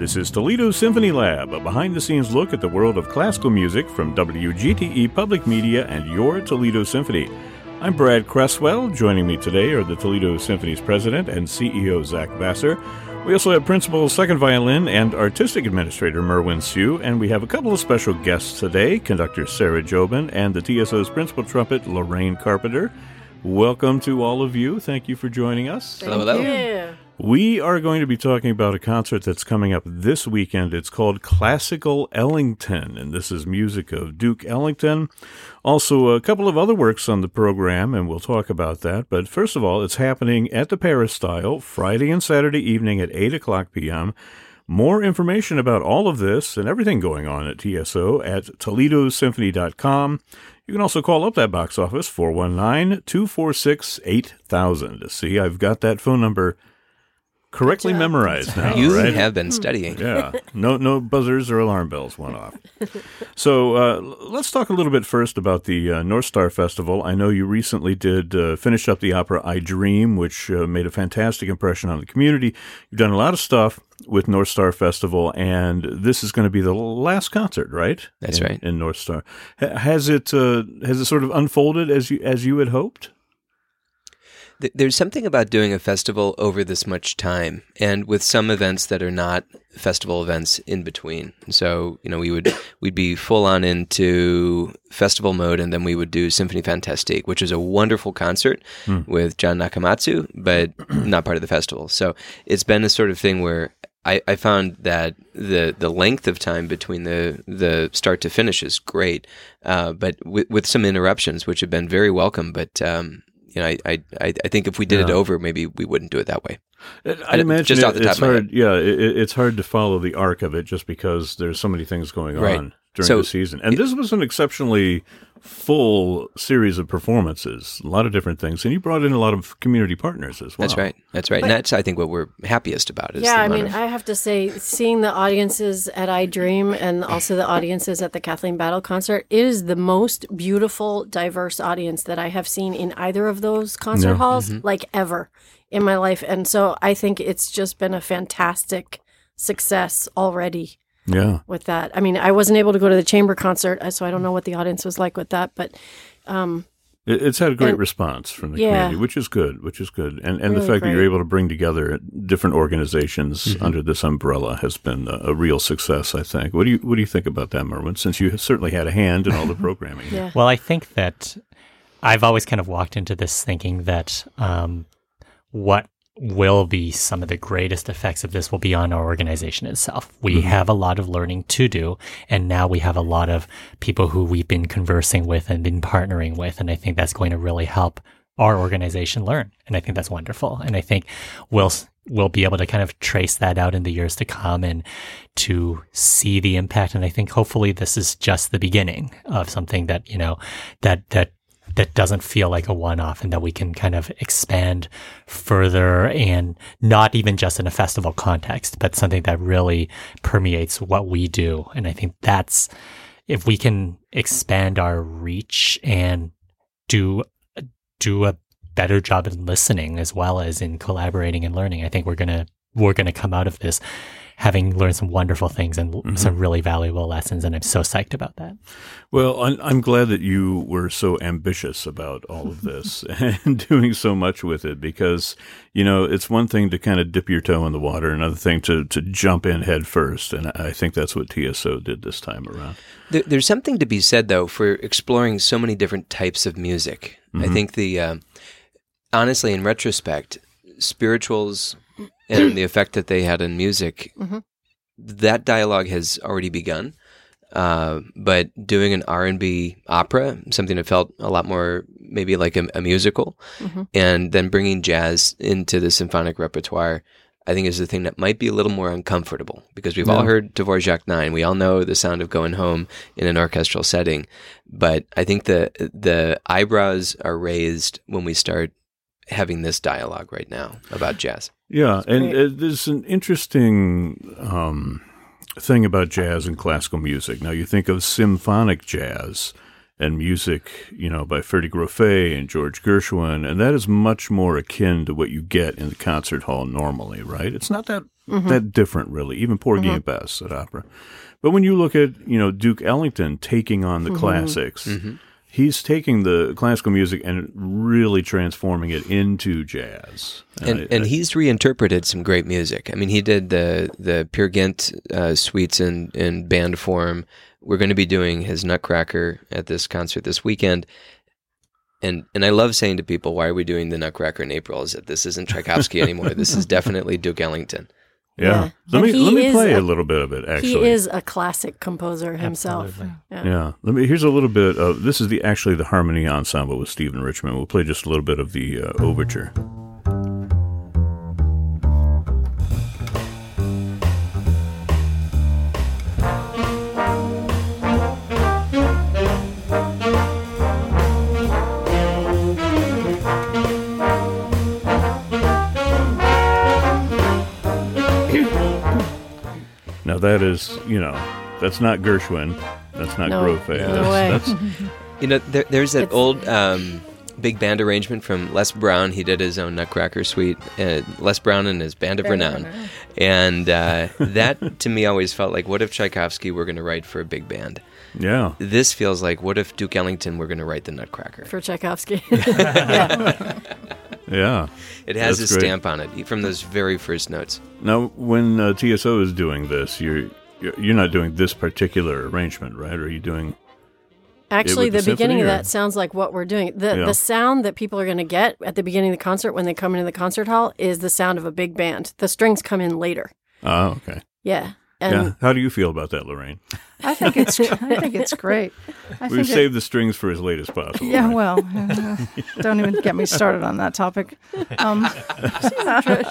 This is Toledo Symphony Lab, a behind the scenes look at the world of classical music from WGTE Public Media and your Toledo Symphony. I'm Brad Cresswell. Joining me today are the Toledo Symphony's president and CEO, Zak Vassar. We also have principal second violin and artistic administrator Merwin Siu, and we have a couple of special guests today conductor Sarah Jobin and the TSO's principal trumpet Lorraine Carpenter. Welcome to all of you. Thank you for joining us. Hello, hello. We are going to be talking about a concert that's coming up this weekend. It's called Classical Ellington, and this is music of Duke Ellington. Also, a couple of other works on the program, and we'll talk about that. But first of all, it's happening at the Peristyle Friday and Saturday evening at 8 o'clock p.m. More information about all of this and everything going on at TSO at ToledoSymphony.com. You can also call up that box office, 419 246 8000. See, I've got that phone number correctly memorized now. You right? have been studying. Yeah, no, no buzzers or alarm bells went off. So uh, let's talk a little bit first about the uh, North Star Festival. I know you recently did uh, finish up the opera "I Dream," which uh, made a fantastic impression on the community. You've done a lot of stuff with North Star Festival, and this is going to be the last concert, right? That's in, right. in North Star. H- has it uh, has it sort of unfolded as you as you had hoped? Th- There's something about doing a festival over this much time, and with some events that are not festival events in between. So you know, we would we'd be full on into festival mode, and then we would do Symphony Fantastique, which is a wonderful concert with Jon Nakamatsu, but not part of the festival. So it's been a sort of thing where. I, I found that the the length of time between the the start to finish is great, uh, but with, with some interruptions, which have been very welcome. But um, you know, I, I I think if we did it over, maybe we wouldn't do it that way. I I imagine just it- off the top it's hard. Yeah, it, it- it's hard to follow the arc of it just because there's so many things going Right. on during So the season. And this was an exceptionally full series of performances, a lot of different things, and you brought in a lot of community partners as well. That's right. That's right. and that's I think what we're happiest about is Yeah, the I mean, of- I have to say, seeing the audiences at I Dream and also the audiences at the Kathleen Battle concert is the most beautiful, diverse audience that I have seen in either of those concert Yeah. halls, Mm-hmm. like ever in my life. And so I think it's just been a fantastic success already Yeah. with that. I mean, I wasn't able to go to the chamber concert, uh, so I don't know what the audience was like with that, but um, it's had a great And- response from the Yeah. community, which is good, which is good. And and the Really fact that you're able to bring together different organizations Mm-hmm. under this umbrella has been a, a real success, I think. What do you what do you think about that, Merwin? Since you certainly had a hand in all the programming. yeah. Well, I think that I've always kind of walked into this thinking that um, what will be some of the greatest effects of this will be on our organization itself. We mm-hmm. have a lot of learning to do, and now we have a lot of people who we've been conversing with and been partnering with, and I think that's going to really help our organization learn, and I think that's wonderful. And I think we'll we'll be able to kind of trace that out in the years to come and to see the impact. And I think hopefully this is just the beginning of something that you know that that that doesn't feel like a one-off and that we can kind of expand further and not even just in a festival context but something that really permeates what we do. And i think that's if we can expand our reach and do do a better job in listening as well as in collaborating and learning i think we're to we're to come out of this having learned some wonderful things and Mm-hmm. some really valuable lessons and i'm so psyched about that Well, I'm, I'm glad that you were so ambitious about all of this and doing so much with it because, you know, it's one thing to kind of dip your toe in the water, another thing to, to jump in head first. And I think that's what TSO did this time around. There, there's something to be said though for exploring so many different types of music. I think the uh, honestly, in retrospect, spirituals and the effect that they had in music, that dialogue has already begun. Uh, but doing an R and B opera, something that felt a lot more maybe like a, a musical, and then bringing jazz into the symphonic repertoire, I think is the thing that might be a little more uncomfortable because we've all heard Dvorak Nine. We all know the sound of going home in an orchestral setting, but I think the the eyebrows are raised when we start having this dialogue right now about jazz. Yeah, and uh, there's an interesting um, thing about jazz and classical music. Now, you think of symphonic jazz and music, you know, by Ferdy Grofé and George Gershwin, and that is much more akin to what you get in the concert hall normally, right? It's not that that different, really. Even Porgy and Bess at opera. But when you look at you know Duke Ellington taking on the classics, he's taking the classical music and really transforming it into jazz. and I- and I- he's reinterpreted some great music. I mean, he did the the Peer Gynt uh, suites in in band form. We're going to be doing his Nutcracker at this concert this weekend. And and I love saying to people, why are we doing the Nutcracker in April? Is that this isn't Tchaikovsky anymore? this is definitely Duke Ellington. Yeah. Yeah. Let And me let me play a, a- little bit of it. Actually, He is a classic composer himself. Absolutely. Yeah. Yeah. Let me. Here's a little bit of this. Is the actually the harmony ensemble with Steven Richman. We'll play just a little bit of the uh, overture. That is, you know, that's not Gershwin. That's not No. Grofé. No way. That's, You know, there, there's that It's- old um, big band arrangement from Les Brown. He did his own Nutcracker suite. Uh, Les Brown and his Band of Renown. And uh, that to me always felt like, what if Tchaikovsky were going to write for a big band? yeah. This feels like, what if Duke Ellington were going to write the Nutcracker? For Tchaikovsky. Yeah. It has That's his great. stamp on it from those very first notes. Now, when uh, TSO is doing this, you're you're you're not doing this particular arrangement, right? Or are you doing? Actually, the the, beginning of that sounds like what we're doing. The Yeah. the sound that people are going to get at the beginning of the concert when they come into the concert hall is the sound of a big band. The strings come in later. Oh, okay. Yeah. And yeah. How do you feel about that, Lorraine? I think it's I think it's great. I We've think it- saved the strings for as late as possible. yeah, right? well, uh, don't even get me started on that topic. Um,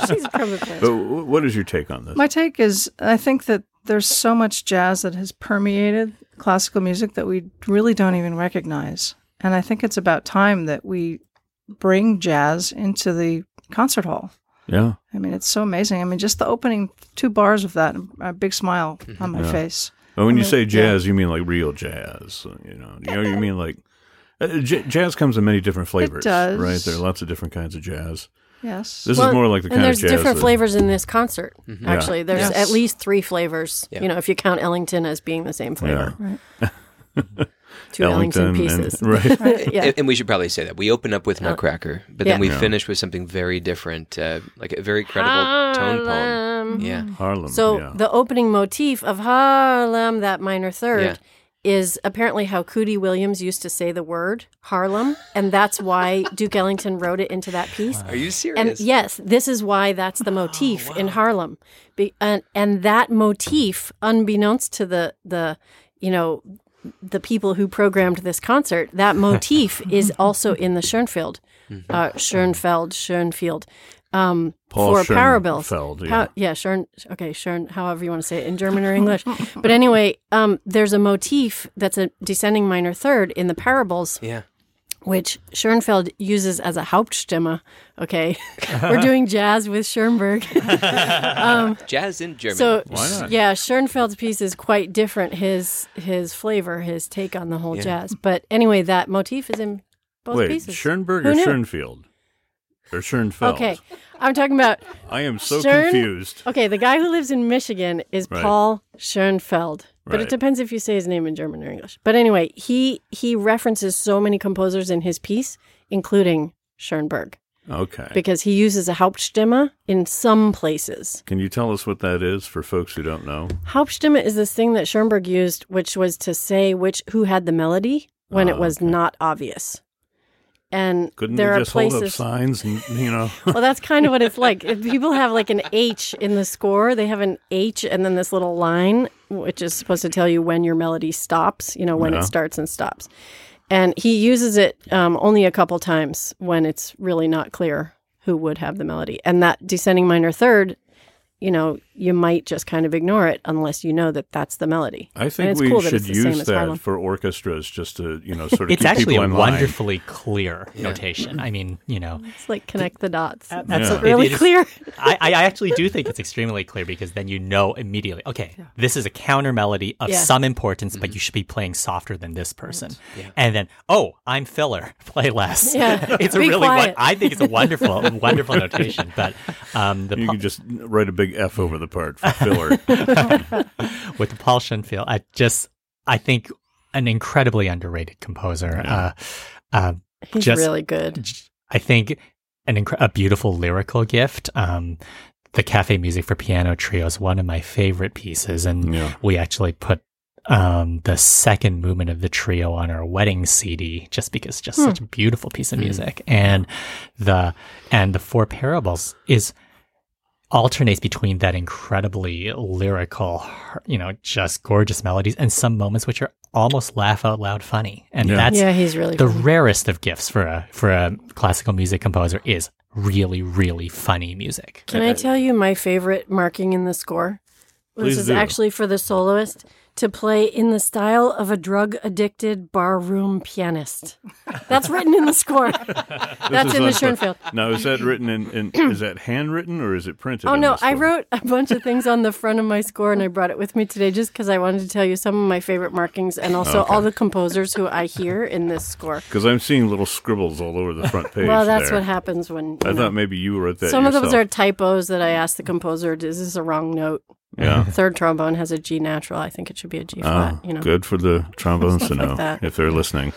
she's a trumpet player. But what is your take on this? my take is I think that there's so much jazz that has permeated classical music that we really don't even recognize. And I think it's about time that we bring jazz into the concert hall. Yeah. I mean, it's so amazing. I mean, just the opening two bars of that, a big smile mm-hmm. on my face. But when you mean, say jazz, you mean like real jazz. Uh, you know, you know, you mean like uh, j- jazz comes in many different flavors, does. right? There are lots of different kinds of jazz. Yes. This Well, is more like the kind there's of jazz. There's different that- flavors in this concert. Mm-hmm. Actually, there's Yes. at least three flavors. Yeah. You know, if you count Ellington as being the same flavor, Right. two Ellington, pieces. and, right? yeah. And, and we should probably say that. We open up with Nutcracker, but then we Yeah. finish with something very different, uh, like a very credible tone poem. Harlem. Yeah. Harlem. So yeah. the opening motif of Harlem, that minor third, Yeah. is apparently how Cootie Williams used to say the word Harlem, and that's why Duke Ellington wrote it into that piece. Are you serious? And yes, this is why that's the motif in Harlem, Be, and and that motif, unbeknownst to the the you know the people who programmed this concert, that motif is also in the Schoenfeld, uh, Schoenfeld, Schoenfield. Um, for parables, Schoenfeld, yeah. Pa- yeah, Schön, okay, Schön, however you want to say it in German or English. but anyway, um, there's a motif that's a descending minor third in the parables yeah. Which Schoenfeld uses as a Hauptstimme. Okay, we're doing jazz with Schoenberg. Um, jazz in German. so Why not? yeah, Schoenfeld's piece is quite different. His his flavor, his take on the whole Yeah. jazz. But anyway, that motif is in both Wait, pieces. Schoenberg Who or knew? Schoenfield? Or Schoenfeld? Okay, I'm talking about I am so Schoen- confused. okay. The guy who lives in Michigan is Right. Paul Schoenfeld. But Right. it depends if you say his name in German or English. But anyway, he he references so many composers in his piece, including Schoenberg. Okay. because he uses a Hauptstimme in some places. Can you tell us what that is for folks who don't know? Hauptstimme is this thing that Schoenberg used, which was to say which who had the melody when Ah, it was not obvious. And Couldn't there are just hold up places. signs and you know? well, that's kind of what it's like. If people have like an H in the score, they have an H and then this little line, which is supposed to tell you when your melody stops. You know when Yeah. it starts and stops. And he uses it um, only a couple times when it's really not clear who would have the melody. And that descending minor third, you know, you might just kind of ignore it unless you know that that's the melody. I think it's we cool that should it's the same use that for orchestras just to, you know, sort of It's keep actually people a in line. wonderfully clear notation. I mean, you know, It's like connect the dots. that's Yeah. it- really it is- clear. I, I actually do think it's extremely clear because then you know immediately, okay, this is a counter melody of Yeah. some importance, but you should be playing softer than this person. And then, oh, I'm filler, play less. Yeah. it's a really, won- quiet. I think it's a wonderful, wonderful notation. But um, the You po- could just write a big F over the part for filler. with the Paul Schoenfield. I just, I think, an incredibly underrated composer. Yeah. Uh, uh, He's Just- really good. I think an inc- a beautiful lyrical gift. Um, the cafe music for piano trio is one of my favorite pieces, and Yeah. we actually put um, the second movement of the trio on our wedding CD just because it's just such a beautiful piece of music. And the and the four parables is alternates between that incredibly lyrical, you know, just gorgeous melodies and some moments which are almost laugh out loud funny. And Yeah. that's yeah, he's really the funny. rarest of gifts for a for a classical music composer is really really funny music. Can I tell you my favorite marking in the score? Please this is do. actually for the soloist to play in the style of a drug addicted barroom pianist. That's written in the score. That's in the Schoenfeld. Now, is that written in, in is that handwritten or is it printed? Oh no, I wrote a bunch of things on the front of my score and I brought it with me today just because I wanted to tell you some of my favorite markings and also all the composers who I hear in this score. Because I'm seeing little scribbles all over the front page. Well, that's there. what happens when I know, thought maybe you wrote that. some of those are typos that I asked the composer, is this a wrong note? Yeah. Third trombone has a G natural. I think it should be a G ah, flat, Oh, you know. good for the trombones to Stuff like know if they're listening.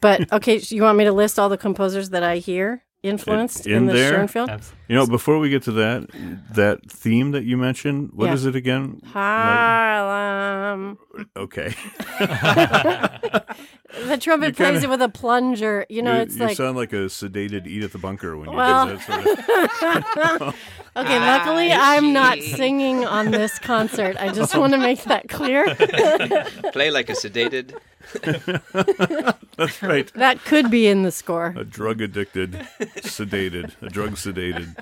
But okay, so you want me to list all the composers that I hear influenced In- in, in the there? Schoenfeld? You know, before we get to that, that theme that you mentioned, what is Yeah. it again? Harlem. Okay. The trumpet You plays kinda- it with a plunger. You know, you, it's you like sound like a sedated Edith Bunker when you Well- did that sort of. okay. Luckily, ah, I'm not singing on this concert. I just want to make that clear. Play like a sedated. That's right. that could be in the score. A drug addicted, sedated, a drug sedated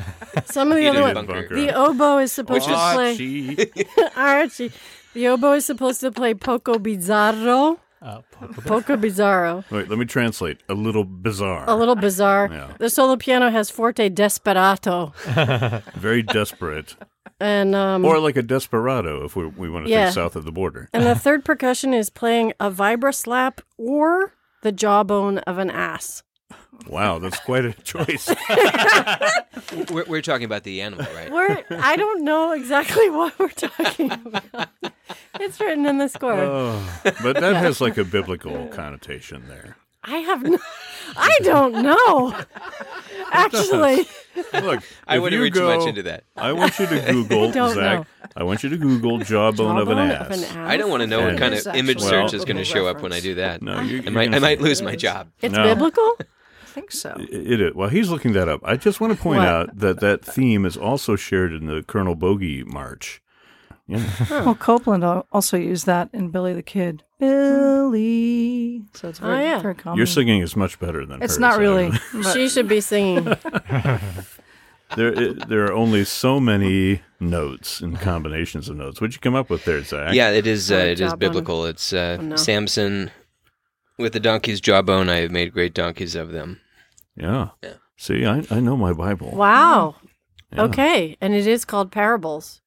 Some of the other ones. Bunker. The oboe is supposed Which to is- play Archie. Archie. The oboe is supposed to play poco Bizarro. Uh, Poco- Poco bizzarro. Wait, let me translate. A little bizarre. A little bizarre. Yeah. The solo piano has forte desperato. Very desperate. And um Or like a desperado if we, we want to Yeah. think south of the border. and the third percussion is playing a vibra slap or the jawbone of an ass. Wow, that's quite a choice. We're, we're talking about the animal, right? We're I don't know exactly what we're talking about. It's written in the score. Oh, but that has like a biblical connotation there. I have no I don't know. Actually, Look, I if wouldn't you read too go- much into that. I want you to Google, don't Zak. know. I want you to Google jawbone, of an jawbone ass. I don't want to know And- what kind of actually image Well- search is going to biblical show up when I reference. do that. No, you, I might, I might lose my job. It's No. biblical? I think so. It is. Well, he's looking that up. I just want to point What? out that that theme is also shared in the Colonel Bogey March. Yeah. Well, Copland also used that in Billy the Kid. Billy. So it's very, Oh, yeah. very common. Your singing is much better than It's hers, not really. but- She should be singing. There, it, there are only so many notes and combinations of notes. What'd you come up with there, Zak? Yeah, it is. Uh, Oh, it is jawbone. biblical. It's uh, Oh, no. Samson with the donkey's jawbone. I have made great donkeys of them. Yeah. Yeah. See, I, I know my Bible. Wow. Yeah. Okay. And it is called parables.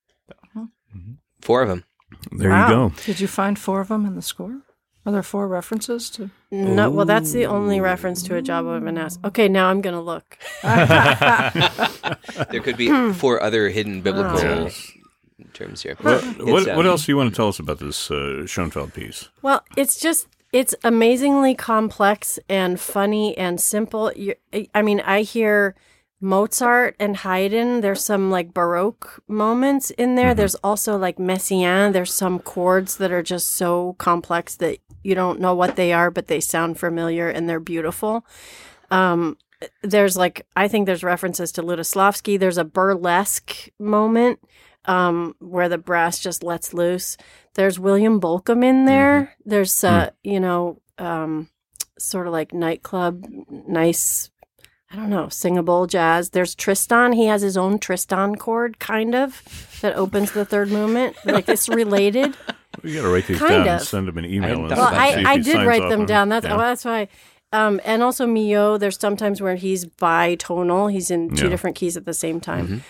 Four of them. There Wow. you go. Did you find four of them in the score? Are there four references to? No, well, that's the only reference to a jawbone of an ass. Okay, now I'm going to look. There could be four other hidden biblical Yes. terms here. What, what, It's, what um, else do you want to tell us about this uh, Schoenfeld piece? Well, it's just it's amazingly complex and funny and simple. You, I mean, I hear Mozart and Haydn. There's some like Baroque moments in there. There's also like Messiaen. There's some chords that are just so complex that you don't know what they are, but they sound familiar and they're beautiful. Um, there's like I think there's references to Lutoslawski. There's a burlesque moment um, where the brass just lets loose. There's William Bolcom in there. There's uh, you know, um, sort of like nightclub, nice. I don't know, singable jazz. There's Tristan. He has his own Tristan chord, kind of, that opens the third movement. Like it's related. We got to write these Kind down of. send him an email. hadn't and thought Well, I, I did write them down. That's Yeah. well, that's why. Um, and also Milhaud, there's sometimes where he's bitonal. He's in two Yeah. different keys at the same time.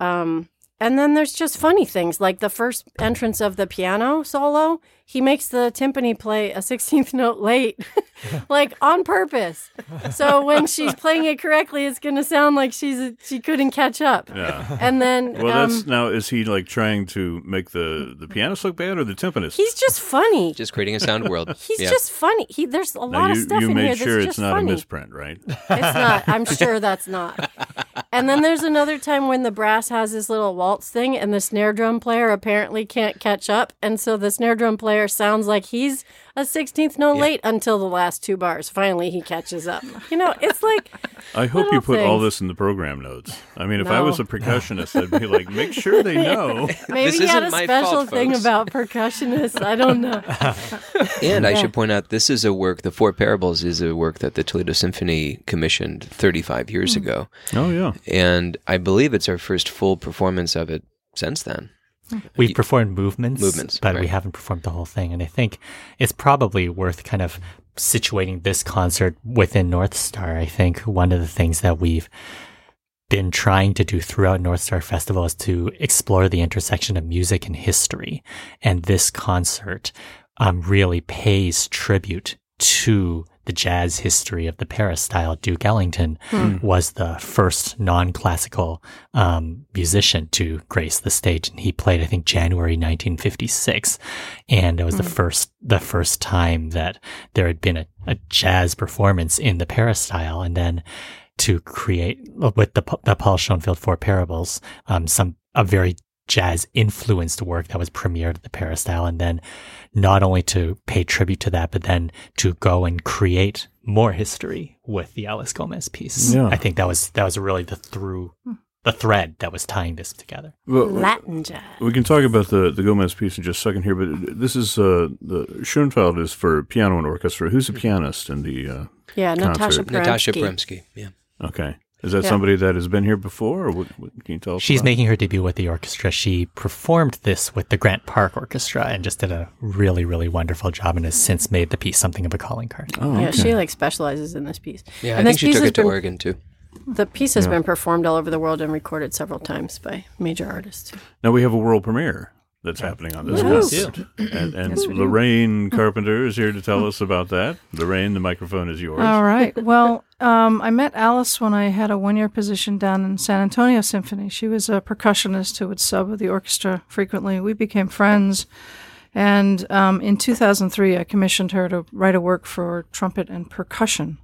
Um, and then there's just funny things like the first entrance of the piano solo. He makes the timpani play a 16th note late, like on purpose. So when she's playing it correctly, it's going to sound like she's she couldn't catch up. Yeah. And then Well, um, that's now. Is he like trying to make the the pianist look bad or the timpanist? he's just funny. Just creating a sound world. He's yeah. just funny. He there's a now lot you, of stuff you in made here sure that's it's just not funny. a misprint, right? It's not. I'm sure that's not. And then there's another time when the brass has this little waltz thing, and the snare drum player apparently can't catch up, and so the snare drum player sounds like he's a sixteenth note late until the last two bars. Finally, he catches up. You know, it's like I hope you Little put all this in the program notes. I mean, if I was a percussionist, I'd be like, make sure they know. maybe This he had a my special fault, thing about percussionists. I don't know. And I should point out, this is a work, The Four Parables is a work that the Toledo Symphony commissioned 35 years hmm. ago. Oh yeah. And I believe it's our first full performance of it since then. We've performed movements, Movements, but we haven't performed the whole thing. And I think it's probably worth kind of situating this concert within North Star. I think one of the things that we've been trying to do throughout North Star Festival is to explore the intersection of music and history. And this concert um, really pays tribute to the jazz history of the Peristyle. Duke Ellington was the first non-classical um, musician to grace the stage, and he played, I think, January 1956, and it was the first the first time that there had been a, a jazz performance in the Peristyle, and then to create with the the Paul Schoenfield Four Parables, um, some a very jazz influenced work that was premiered at the Peristyle, and then not only to pay tribute to that, but then to go and create more history with the Alice Gomez piece. Yeah. I think that was that was really the through the thread that was tying this together. Well, Latin jazz. we can talk about the the Gomez piece in just a second here, but this is uh, the Schoenfeld is for piano and orchestra. Who's the pianist in the? Uh, Yeah, Natasha Concert. Paremski. Natasha Paremski. Yeah. okay, is that Yeah. somebody that has been here before, or what, what can you tell us? She's about? making her debut with the orchestra. She performed this with the Grant Park Orchestra and just did a really, really wonderful job and has since made the piece something of a calling card. Oh, Yeah, she like specializes in this piece. Yeah, and I this think she piece took has it to been- Oregon too. The piece has been performed all over the world and recorded several times by major artists. Now we have a world premiere that's happening on this Woo. concert, and, and Lorraine Carpenter is here to tell us about that. Lorraine, the microphone is yours. All right. Well, um, I met Alice when I had a one year position down in San Antonio Symphony. She was a percussionist who would sub with the orchestra frequently. We became friends. And um, in 2003, I commissioned her to write a work for trumpet and percussion.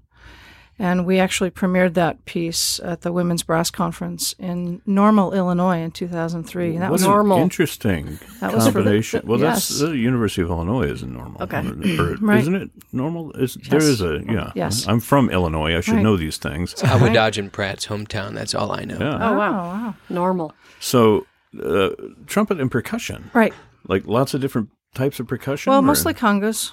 And we actually premiered that piece at the Women's Brass Conference in Normal, Illinois in 2003. And that what was an normal. interesting That was for the- combination. well, that's the University of Illinois is in normal. Okay. Or- Right. Isn't it normal? Is, There is a yeah. Yes. I'm from Illinois. I should Right. know these things. Howard Dodge and Pratt's hometown. That's all I know. Yeah. Oh, wow. wow. Normal. So uh, trumpet and percussion, Right. like lots of different types of percussion. Well, or- mostly congas.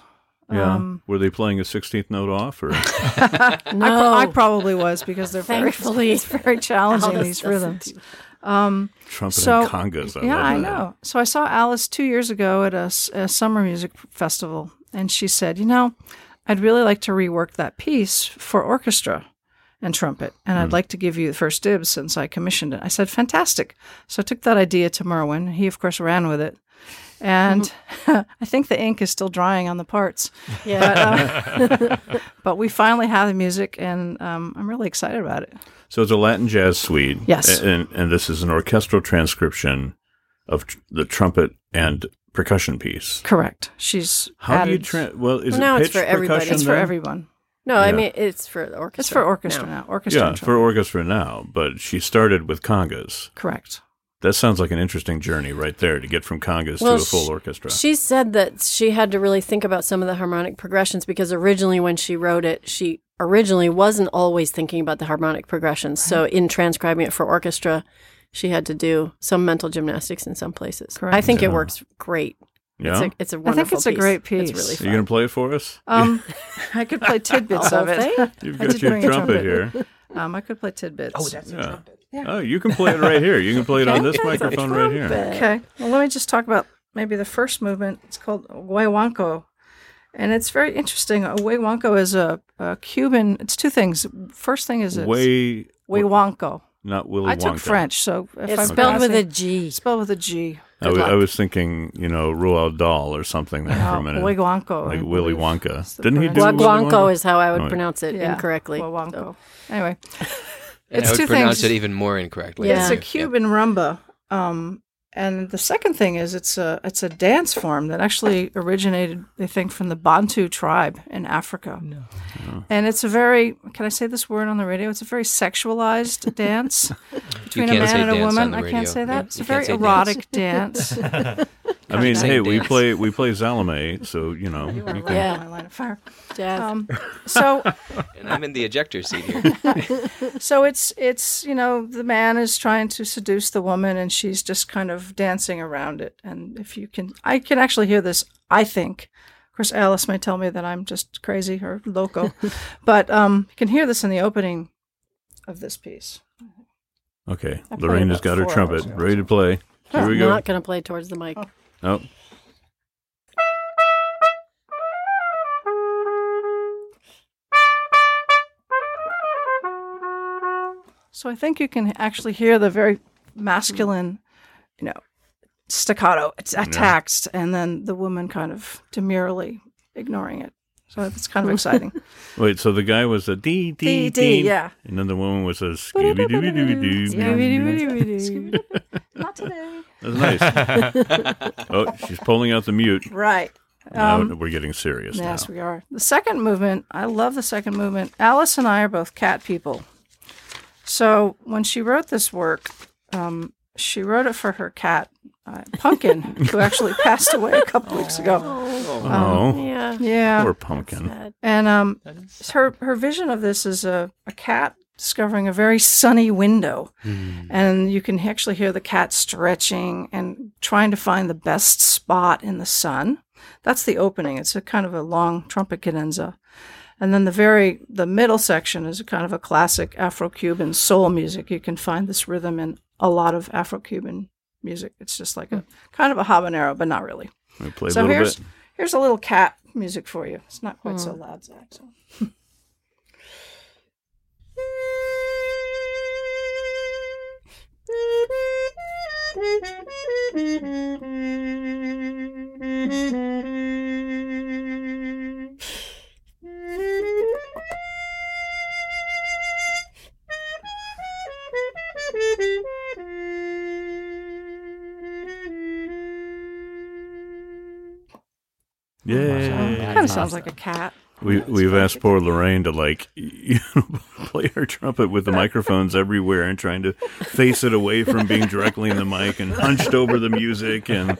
Yeah. um, Were they playing a 16th note off or? No. I, pro- I probably was because they're very, Thankfully. it's very challenging Alice these rhythms. do trumpet So- and congas. I yeah, I know. So I saw Alice two years ago at a summer music festival, and she said, "You know, I'd really like to rework that piece for orchestra and trumpet, and I'd like to give you the first dibs since I commissioned it." I said, "Fantastic!" So I took that idea to Merwin. He, of course, ran with it. And I think the ink is still drying on the parts, Yeah. but, um, but we finally have the music, and um, I'm really excited about it. So it's a Latin jazz suite. Yes. And, and this is an orchestral transcription of tr- the trumpet and percussion piece. Correct. She's How do you added- tra- well is Well, it now it's for everybody. percussion It's for everyone. no, I mean it's for the orchestra. It's for orchestra No. now. Orchestra. Yeah, for orchestra now, but she started with congas. Correct. That sounds like an interesting journey right there to get from congas Well, to a full sh- orchestra. She said that she had to really think about some of the harmonic progressions because originally, when she wrote it, she originally wasn't always thinking about the harmonic progressions. So, in transcribing it for orchestra, she had to do some mental gymnastics in some places. Correct. I think Yeah. it works great. yeah. It's a, it's a I wonderful think it's a great piece. It's really Are you going to play it for us? Um, I could play tidbits of it. You've got your trumpet, trumpet. here. Um, I could play tidbits. Oh, that's a Yeah. Oh, you can play it right here. You can play it on this microphone right here. okay. Well, let me just talk about maybe the first movement. It's called Guaguancó. And it's very interesting. A Guaguancó is a, a Cuban. It's two things. First thing is it's Way Guaguancó. not Willy Wonka. I Wonka. took French, so if It's I'm spelled with a passing- G. spelled with a G. I was, luck. I was thinking, you know, Roald Dahl or something there for a Oh, minute. Willy Wonka, like Willy Wonka. is Didn't he do pronunciation. Willy Wonka? is how I would Oh, pronounce it Yeah. incorrectly. Well, So- Anyway, And It's I would pronounce things. it even more incorrectly. Yeah. it's a Yeah. Cuban rumba. Um, and the second thing is it's a it's a dance form that actually originated, they think, from the Bantu tribe in Africa. And it's a very can I say this word on the radio? It's a very sexualized dance between a man and a woman. I can't say Yeah, that. It's you a very can't say erotic dance. I mean, Sing hey, we dance. play we play Salome, so you know. You are you right can- Yeah. on my line of fire. Jazz. Um, so And I'm in the ejector seat here. so it's it's you know the man is trying to seduce the woman and she's just kind of dancing around it and if you can i can actually hear this i think of course alice may tell me that i'm just crazy or loco but um you can hear this in the opening of this piece Okay, Lorraine has got her trumpet ready to play. Here we go. Not going to play towards the mic. Oh, so i think you can actually hear the very masculine you know staccato it's attacked and then the woman kind of demurely ignoring it so it's kind of exciting wait. So the guy was a D D D, D, yeah. and then the woman was a Scooby Dooby Dooby Doo. not today That's nice. oh, she's pulling out the mute. right Now Um, we're getting serious Yes, now. we are. The second movement, I love the second movement. Alice and I are both cat people. So when she wrote this work, um, she wrote it for her cat, uh, Pumpkin, who actually passed away a couple weeks ago. Oh, Yeah. Yeah. poor pumpkin. And um, her, her vision of this is a, a cat discovering a very sunny window. Hmm. And you can actually hear the cat stretching and trying to find the best spot in the sun. That's the opening. It's a kind of a long trumpet cadenza. And then the very the middle section is a kind of a classic Afro-Cuban soul music. You can find this rhythm in a lot of Afro-Cuban music. It's just like a hmm. kind of a habanero, but not really. We play a so little here's bit. here's a little cat music for you. It's not quite so hmm. loud, Zak. So. Yay! Kind of sounds like a cat. We we've asked poor Lorraine to like you know, play her trumpet with the microphones everywhere and trying to face it away from being directly in the mic and hunched over the music and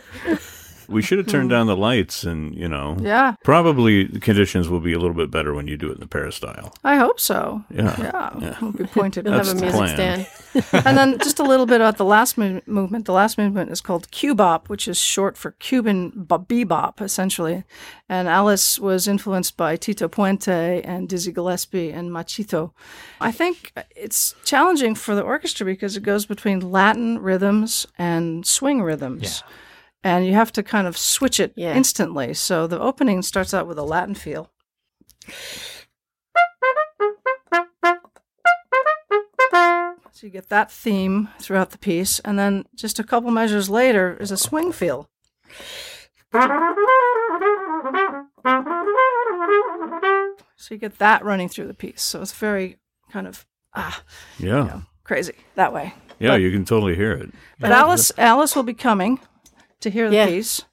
we should have turned hmm. down the lights and you know Yeah, probably the conditions will be a little bit better when you do it in the peristyle. I hope so. Yeah. Yeah, Yeah. will be pointed. We'll That's have a the music plan. stand. and then just a little bit about the last mo- movement. The last movement is called Cubop, which is short for Cuban b- bebop, essentially. And Alice was influenced by Tito Puente and Dizzy Gillespie and Machito. I think it's challenging for the orchestra because it goes between Latin rhythms and swing rhythms. And you have to kind of switch it Yeah. instantly. So the opening starts out with a Latin feel. So you get that theme throughout the piece, and then just a couple measures later is a swing feel. So you get that running through the piece. So it's very kind of ah Yeah. crazy that way. Yeah, But- you can totally hear it. But Alice Alice will be coming to hear the Yeah. piece,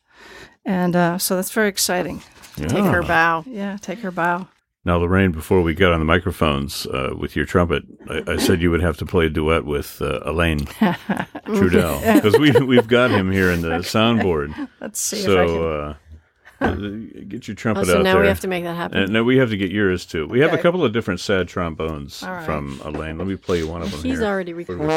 and uh, so that's very exciting. Yeah. Take her bow. Yeah, take her bow. Now, Lorraine, before we got on the microphones uh, with your trumpet, I, I said you would have to play a duet with uh, Elaine Trudell because we we've got him here in the soundboard. Let's see if I can. So uh, get your Oh, trumpet so out now there. we have to make that happen. And now we have to get yours too. We have a couple of different sad trombones right. from Elaine. Let me play you one of them He's here. already recorded.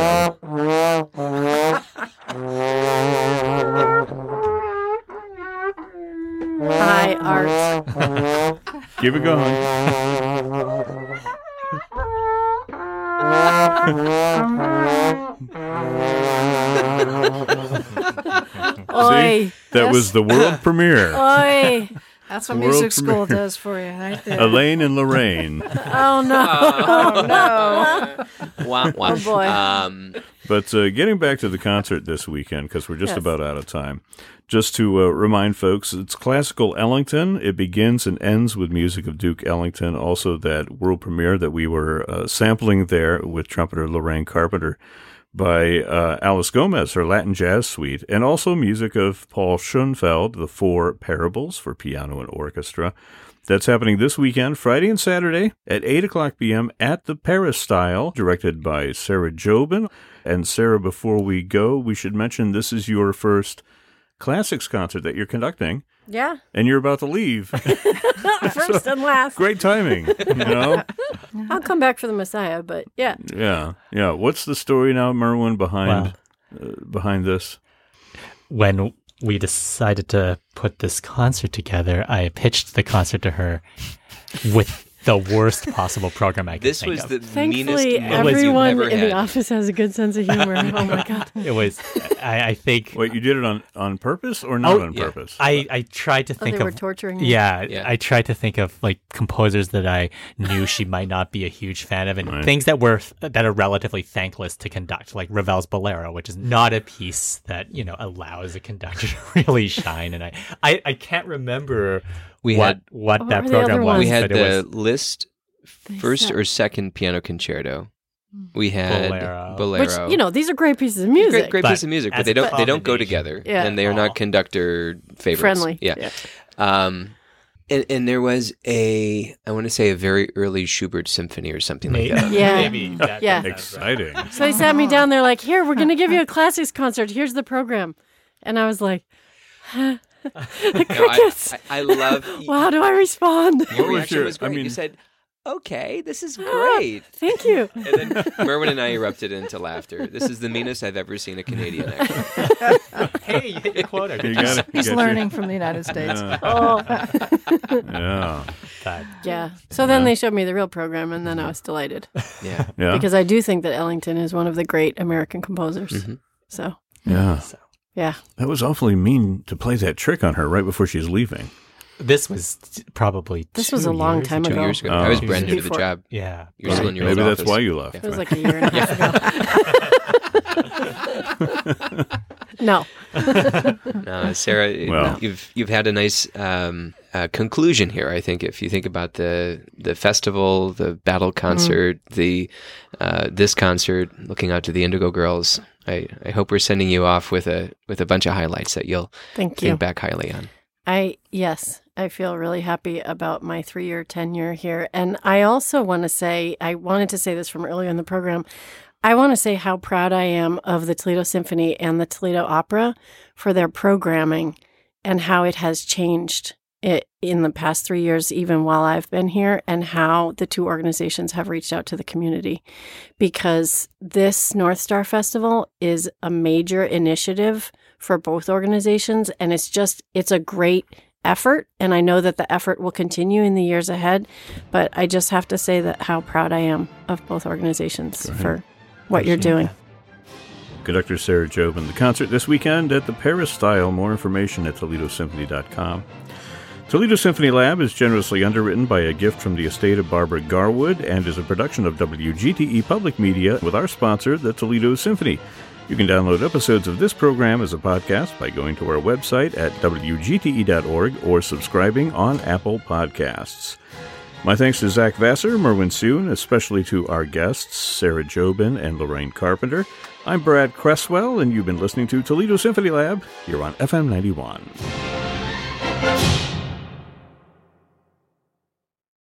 Hi, Art. Keep it going. Oi. That was the world premiere. Oi. That's what World music school premiere. does for you, right there. Elaine and Lorraine. Oh no! oh no! Wah, wah. Oh, boy. Um, But uh, getting back to the concert this weekend, because we're just Yes. about out of time, just to uh, remind folks, it's classical Ellington. It begins and ends with music of Duke Ellington. Also, that world premiere that we were uh, sampling there with trumpeter Lorraine Carpenter by uh, Alice Gomez, her Latin jazz suite, and also music of Paul Schoenfeld, The Four Parables for piano and orchestra. That's happening this weekend, Friday and Saturday at 8 o'clock p.m. at the Peristyle, directed by Sarah Jobin. And Sarah, before we go, we should mention this is your first classics concert that you're conducting, Yeah, and you're about to leave. first and last. Great timing, you know? I'll come back for the Messiah, but yeah, Yeah, yeah. What's the story now, Merwin, behind uh, behind this? when we decided to put this concert together, I pitched the concert to her with the worst possible program I could this think was of. the thankfully meanest everyone ever in had. the office has a good sense of humor. oh my god! it was. I, I think. Wait, you did it on on purpose or not Oh, on yeah. purpose? I, I tried to Oh, think they were of torturing. Yeah, Yeah. I tried to think of like composers that I knew she might not be a huge fan of, and Right. things that were that are relatively thankless to conduct, like Ravel's Bolero, which is not a piece that you know allows a conductor to really shine. And I, I, I can't remember We what had what What that were program was. we had the was list first or second piano concerto. We had Bolero. Bolero. which you know these are great pieces of music. great, great But piece of music, but they don't they don't go together, Yeah. and they are Oh. not conductor favorites. Friendly. yeah. Um, and, and there was a I want to say a very early Schubert symphony or something like that. Yeah. maybe that, Yeah. that sounds right. Exciting. So they sat me down. They're like, "Here, we're going to give you a classics concert. Here's the program," and I was like, No, I, "Crickets! I, I love Wow, how do I respond?" your What was reaction your- was I mean- you said, "Okay, this is great." Thank you. And then Merwin and I erupted into laughter. This is the meanest I've ever seen a Canadian actor. Hey, you hit your quota. You Good it. He's learning from the United States. Yeah. Oh, yeah. God. yeah. So then they showed me the real program, and then I was delighted Yeah. Yeah. because I do think that Ellington is one of the great American composers. Mhm. So yeah. So, yeah, That was awfully mean to play that trick on her right before she's leaving. this was t- probably This two was a long years time Two ago. years ago, Oh. I was Two brand new to the before. job. Yeah. You were still in your old Maybe that's office. why you left. it was like a year and a half ago. no, No, Sarah, Well. you've you've had a nice um, uh, conclusion here. I think if you think about the the festival, the battle concert, the uh, this concert, looking out to the Indigo Girls, I, I hope we're sending you off with a with a bunch of highlights that you'll thank think you. back highly on. I yes, I feel really happy about my three year tenure here, and I also want to say I wanted to say this from earlier in the program. I want to say how proud I am of the Toledo Symphony and the Toledo Opera for their programming and how it has changed it in the past three years, even while I've been here, and how the two organizations have reached out to the community. Because this North Star Festival is a major initiative for both organizations, and it's just, it's a great effort. And I know that the effort will continue in the years ahead, but I just have to say that how proud I am of both organizations for what you're doing. Conductor Sarah Jobin. The concert this weekend at the Peristyle. More information at ToledoSymphony.com. Toledo Symphony Lab is generously underwritten by a gift from the estate of Barbara Garwood and is a production of WGTE Public Media with our sponsor, the Toledo Symphony. You can download episodes of this program as a podcast by going to our website at WGTE.org or subscribing on Apple Podcasts. My thanks to Zak Vassar, Merwin Siu, especially to our guests, Sarah Jobin and Lorraine Carpenter. I'm Brad Cresswell, and you've been listening to Toledo Symphony Lab. You're on FM 91.